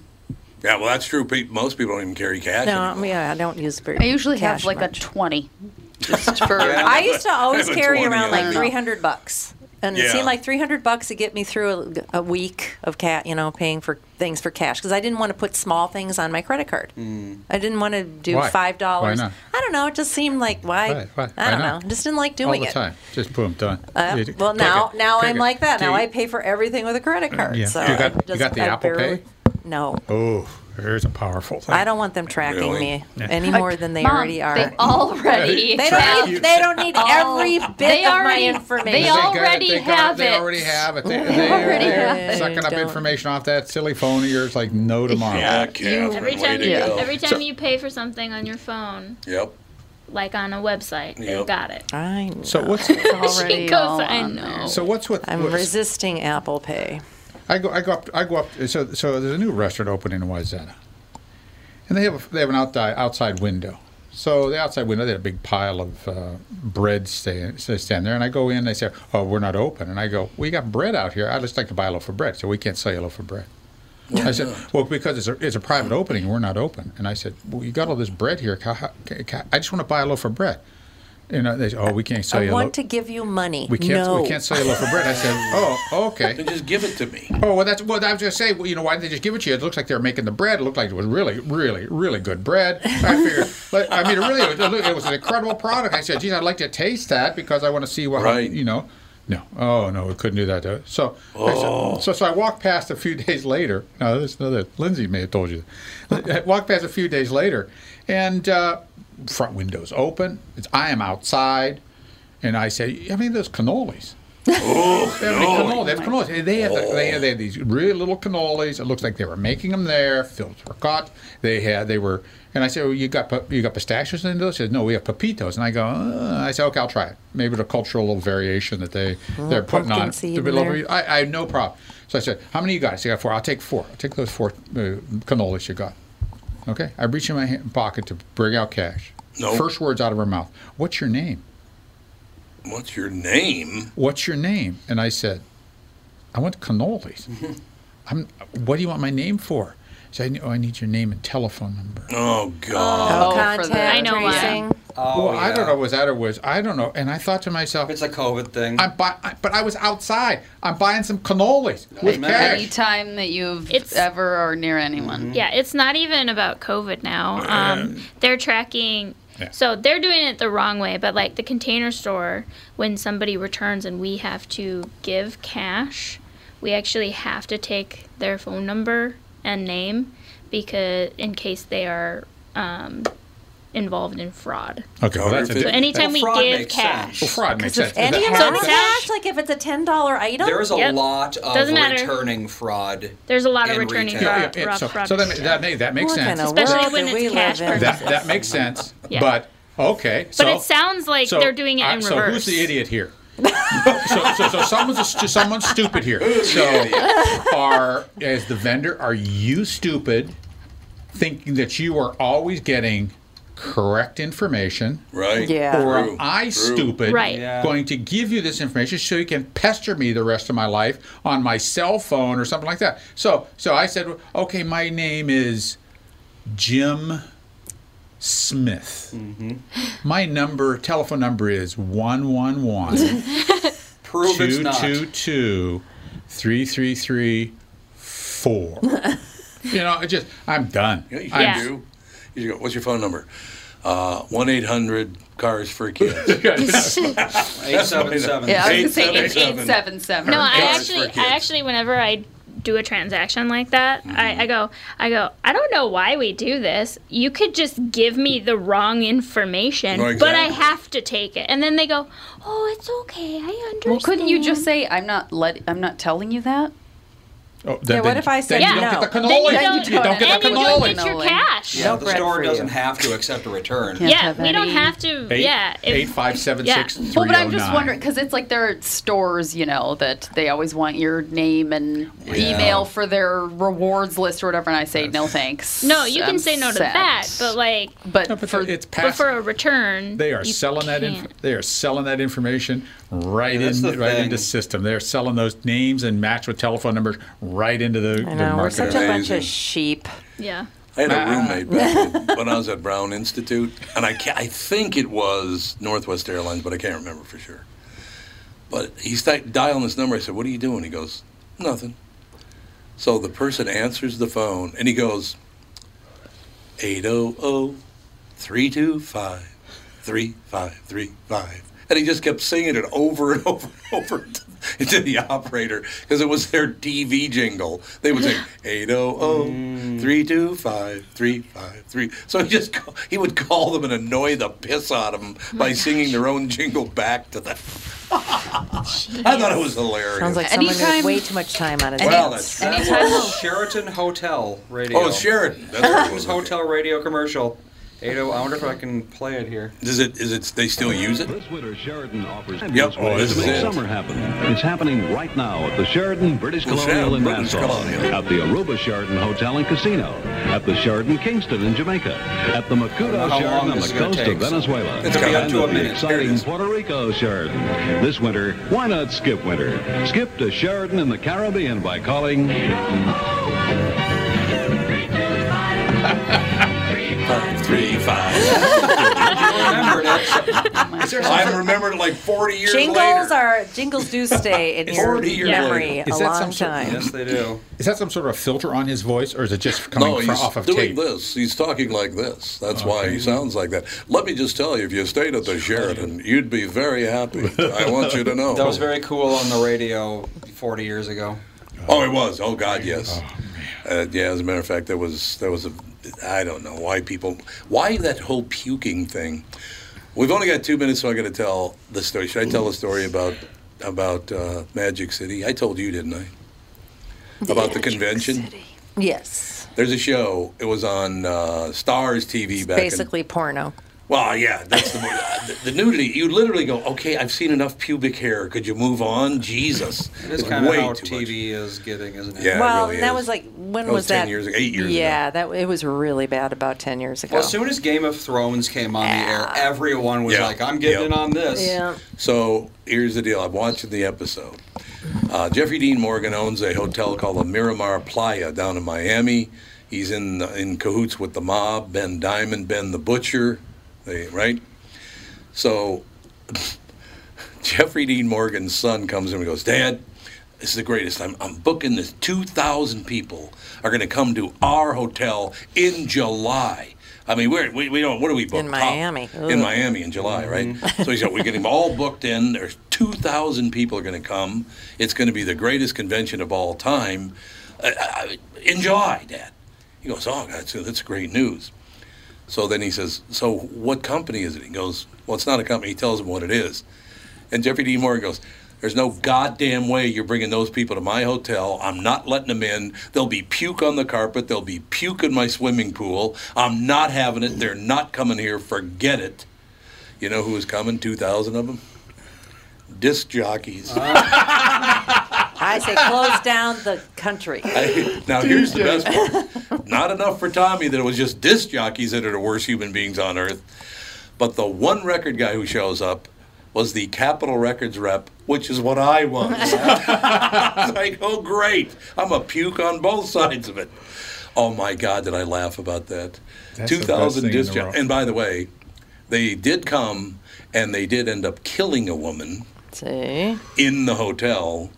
Yeah. Well, that's true. Most people don't even carry cash No, anymore. yeah, I don't use very. I usually cash have like much. a 20. Just for. I used to always carry around like three hundred bucks, and it seemed like three hundred bucks to get me through a, a week of cat, you know, paying for things for cash because I didn't want to put small things on my credit card. I didn't want to do Why? five dollars. I don't know. It just seemed like why? Why? Why? I don't not? know. Just didn't like doing all doing the it. time. Just boom, done. Uh, well, now it, now click I'm it. like that. Do Now you- I pay for everything with a credit card. Yeah. So You got- I you just- got the I Apple barely- Pay? No, Oh, there's a powerful thing. I don't want them tracking Really? me Yeah. any more than they Mom, already are. They already. They have- don't need. They don't need every bit They of already- my information. they got it, already they got have They it. already have it. They, They they, already they're have it. sucking up Don't. information off that silly phone of yours like no tomorrow. Yeah, Catherine, Every way time to you go. every time So- you pay for something on your phone, Yep. like on a website, Yep. they've got it. I know. So what's already She goes, all I on know. so what's with I'm what's- resisting Apple Pay. I go, I go up, I go up. So, so there's a new restaurant opening in Wayzata, and they have a, they have an outside outside window. So the outside window, they had a big pile of uh, bread stand, stand there, and I go in. They say, "Oh, we're not open." And I go, "We got bread out here. I'd just like to buy a loaf of bread." So we can't sell you a loaf of bread. I said, "Well, because it's a, it's a private opening, we're not open." And I said, "Well, you got all this bread here. I just want to buy a loaf of bread." You know, they say, "Oh, we can't sell I you I want loaf. to give you money. we can't. no. We can't sell you a loaf of bread." I said, "Oh, okay." Then just give it to me. Oh well, that's well. I was just saying, well, you know, why didn't they just give it to you? It looks like they were making the bread. It looked like it was really, really, really good bread. I figured, like, I mean, it really, it was, it was an incredible product. I said, geez, I'd like to taste that because I want to see what, Right. you know. No. Oh no, we couldn't do that. To so, Oh. so so I walked past a few days later. Now this another. Lindsay may have told you. I walked past a few days later, and uh, front windows open. It's, I am outside, and I say, "I mean, those cannolis." Oh, They have any cannoli. They have cannolis. They had, they, had, they had these really little cannolis. It looks like they were making them there. Fields were cut. They had they were. And I said, well, "You got you got pistachios in those?" She said, "No, we have pepitas." And I go, uh, "I said, okay, I'll try it. Maybe the cultural little variation that they Oh, they're putting on." seed. I, I had no problem. So I said, "How many you got?" I said, "I got four. I'll take four. I'll take those four uh, cannolis you got." Okay. I reach in my hand, pocket to bring out cash. Nope. First words out of her mouth. What's your name? What's your name? What's your name? And I said, I want cannolis. Mm-hmm. I'm, what do you want my name for? She said, oh, I need your name and telephone number. Oh God. Oh, contact I know why. tracing. Oh, well, I don't know. Was that or was I don't know. And I thought to myself, It's a COVID thing. I'm buy, I- but I was outside. I'm buying some cannolis with matter. cash. Anytime that you've It's- ever or near anyone. Yeah, it's not even about COVID now. Um, they're tracking. Yeah. So they're doing it the wrong way, but like the container store, when somebody returns and we have to give cash, we actually have to take their phone number and name because in case they are um, involved in fraud. Okay, well, that's a, So So anytime Well, we give cash, sense. well, fraud makes sense. Any amount of So- cash, like if it's a ten dollar item. There is a Yep. lot of Doesn't matter. returning fraud. there's a lot of returning retail. yeah, fraud. yeah, yeah. So, fraud so that, ma- that, ma- that makes what sense. kind of Especially when it's we cash live in? that, that makes sense. Yeah. But okay. But it sounds like so, they're doing it uh, in so who's the idiot here? So, so, so someone's a, stu- someone's stupid here. So, are as the vendor, are you stupid, thinking that you are always getting correct information? Right. Yeah. Or True, am I true. stupid Right. Yeah. going to give you this information so you can pester me the rest of my life on my cell phone or something like that? So so I said, okay, my name is Jim Smith. My number, telephone number is 111 Prove it's not. 222 3334. You know, it just, I'm done. Yeah, you I'm- Yeah. do. You go, what's your phone number? Uh, One eight hundred cars for kids. Eight seven seven. Yeah, I was Eight gonna say seven eight seven. eight seven seven. No, I Cars actually, for I kids. actually, whenever I do a transaction like that, I, I mm-hmm. go, I go, I don't know why we do this. You could just give me the wrong information, No, but I have to take it. And then they go, oh, it's okay, I understand. Well, couldn't you just say I'm not let I'm not telling you that? Oh, then, Yeah, what if I then said you no? don't get the Then you cannoli. don't, You don't get and the you don't get your cash. Yeah, Yeah, the store doesn't you. have to accept a return. Can't have we don't have to. Eight, yeah, if- eight five seven yeah. six three Well, but I'm oh just wondering because it's like there are stores, you know, that they always want your name and email for their rewards list or whatever, and I say no thanks. No, you can I'm say no to set." that, but like, but, No, but for it's but for a return, They are you selling that. Inf- they are selling that information right Yeah, in the right thing. into system. They're selling those names and match with telephone numbers right into the, I the know we're such a bunch of sheep. Yeah. I had a roommate back when- when I was at Brown Institute, and I, ca I think it was Northwest Airlines, but I can't remember for sure. But he started dialing this number. I said, "What are you doing?" He goes, "Nothing." So the person answers the phone, and he goes, 800-325-3535. And he just kept singing it over and over and over to the operator because it was their TV jingle. They would say 800-325-353. Mm. So he just ca- he would call them and annoy the piss out of them oh by singing their own jingle back to them. I thought it was hilarious. Sounds like someone Anytime- with way too much time on his well, hands. that's That Anytime- was Sheraton Hotel Radio. Oh, Sheraton. Sheridan. That's what it Sheraton's was. Hotel Radio commercial. 80, I wonder if I can play it here. Is it? Is it? They still use it? This winter, Sheraton offers Yep. fabulous oh, ways this is it. summer happen. It's happening right now at the Sheraton British Well, Colonial in British Nassau, Colonial. at the Aruba Sheraton Hotel and Casino, at the Sheraton Kingston in Jamaica, at the know Macuto how Sheraton long on the coast take, of Venezuela, It's gonna up and to a at the minute. Here it exciting. Puerto Rico Sheraton. This winter, why not skip winter? Skip to Sheraton in the Caribbean by calling Five, three, five. You remembered it. Oh I remembered it like 40 years Jingles later. are jingles do stay in your 40 years memory later. a Is that long some sort- time. Yes, they do. Is that some sort of filter on his voice, or is it just coming No, from, he's off of doing tape? this. He's talking like this. That's why he sounds like that. Let me just tell you, if you stayed at the Sheraton, you'd be very happy. I want you to know. That was very cool on the radio 40 years ago. Oh, it was. Oh God, yes. Uh, yeah, as a matter of fact, there was there was a I don't know why people why that whole puking thing. We've only got two minutes, so I got to tell the story. Should I tell the story about about uh, Magic City? I told you, didn't I? About the convention. Yes. There's a show. It was on uh, Starz TV back in Basically porno. Well, yeah, that's the, the, the nudity. You literally go, okay, I've seen enough pubic hair. Could you move on? Jesus, It is It's kind of way how too much. TV is getting, isn't it? Yeah, it well, really that is. was like when That was, was 10 that? years ago, eight years ago. yeah, that it was really bad about ten years ago. Well, as soon as Game of Thrones came on the air, everyone was Yeah. like, I'm getting Yep. in on this. yeah. So here's the deal. I'm watching the episode. Uh, Jeffrey Dean Morgan owns a hotel called the Miramar Playa down in Miami. He's in in cahoots with the mob, Ben Diamond, Ben the Butcher, they, right? So Jeffrey Dean Morgan's son comes in and goes, Dad, this is the greatest. I'm, I'm booking this. 2,000 people are going to come to our hotel in July. I mean, we're, we, we don't, what do we book? In Miami. Top- in Miami in July, right? so he said, we're getting all booked in. There's 2,000 people are going to come. It's going to be the greatest convention of all time. Uh, uh, in July, Dad. He goes, oh, that's, that's great news. So then he says, so what company is it? He goes, well, it's not a company. He tells him what it is. And Jeffrey D. Morgan goes, there's no goddamn way you're bringing those people to my hotel. I'm not letting them in. There'll be puke on the carpet. There'll be puke in my swimming pool. I'm not having it. They're not coming here. Forget it. You know who was coming? 2,000 of them? Disc jockeys. I say close down the country. I- now here's the best part. Not enough for Tommy that it was just disc jockeys that are the worst human beings on earth. But the one record guy who shows up was the Capitol Records rep, which is what I was. It's like, oh great. I'm a puke on both sides of it. Oh my God, did I laugh about that? That's the best thing disc jockeys. And by the way, they did come and they did end up killing a woman See? in the hotel,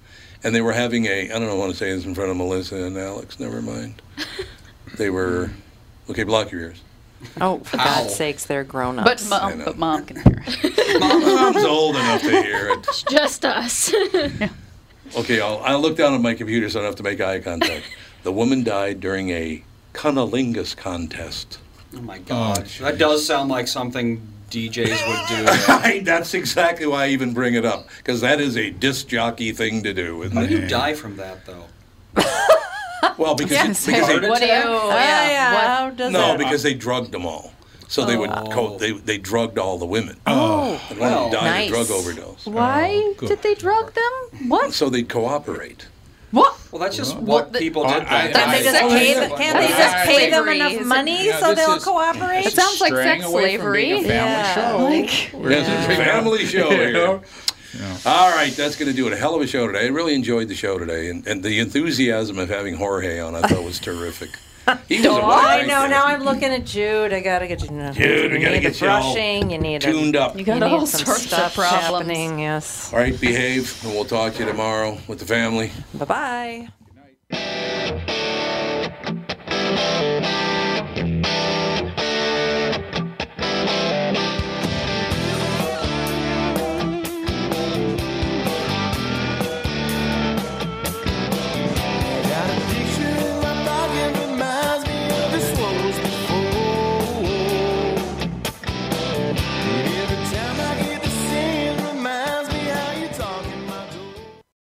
and they were having a. I don't know, want to say this in front of Melissa and Alex. Never mind. They were. Okay, block your ears. Oh, for Ow. God's sakes, they're grown But mom, but mom can hear it. Mom's old enough to hear it. It's just us. Okay, I'll, I'll look down at my computer so I don't have to make eye contact. The woman died during a cunnilingus contest. Oh my gosh. that does sound like something DJs would do. That's exactly why I even bring it up because that is a disc jockey thing to do, How do you it? die from that, though? Well, because, Yes. because they, what do you? Oh, Yeah. yeah. what- How does no, that? because they drugged them all. So they would oh. co- they they drugged all the women. Oh, And one of them Well, died nice. of drug overdose. Why oh, good. did they drug them? What? So they'd cooperate. What? Well, that's just Well, what the- people did I- back Can't they I- just pay I- them? Can't they just I- pay them enough money Yeah, so they'll is- cooperate? It sounds like sex away from being slavery. a family Yeah. show. Like- Yes, it's a family show You here. know? All right, that's going to do it. A hell of a show today. I really enjoyed the show today, and, and the enthusiasm of having Jorge on, I thought was terrific. he does oh, I know. Now I'm looking at Jude. I gotta get you. No, Jude, you we gotta get you all You need tuned a, up. You got you all sorts of problems. Happening. Yes. All right, behave, and we'll talk to you tomorrow with the family. Bye bye. Good night.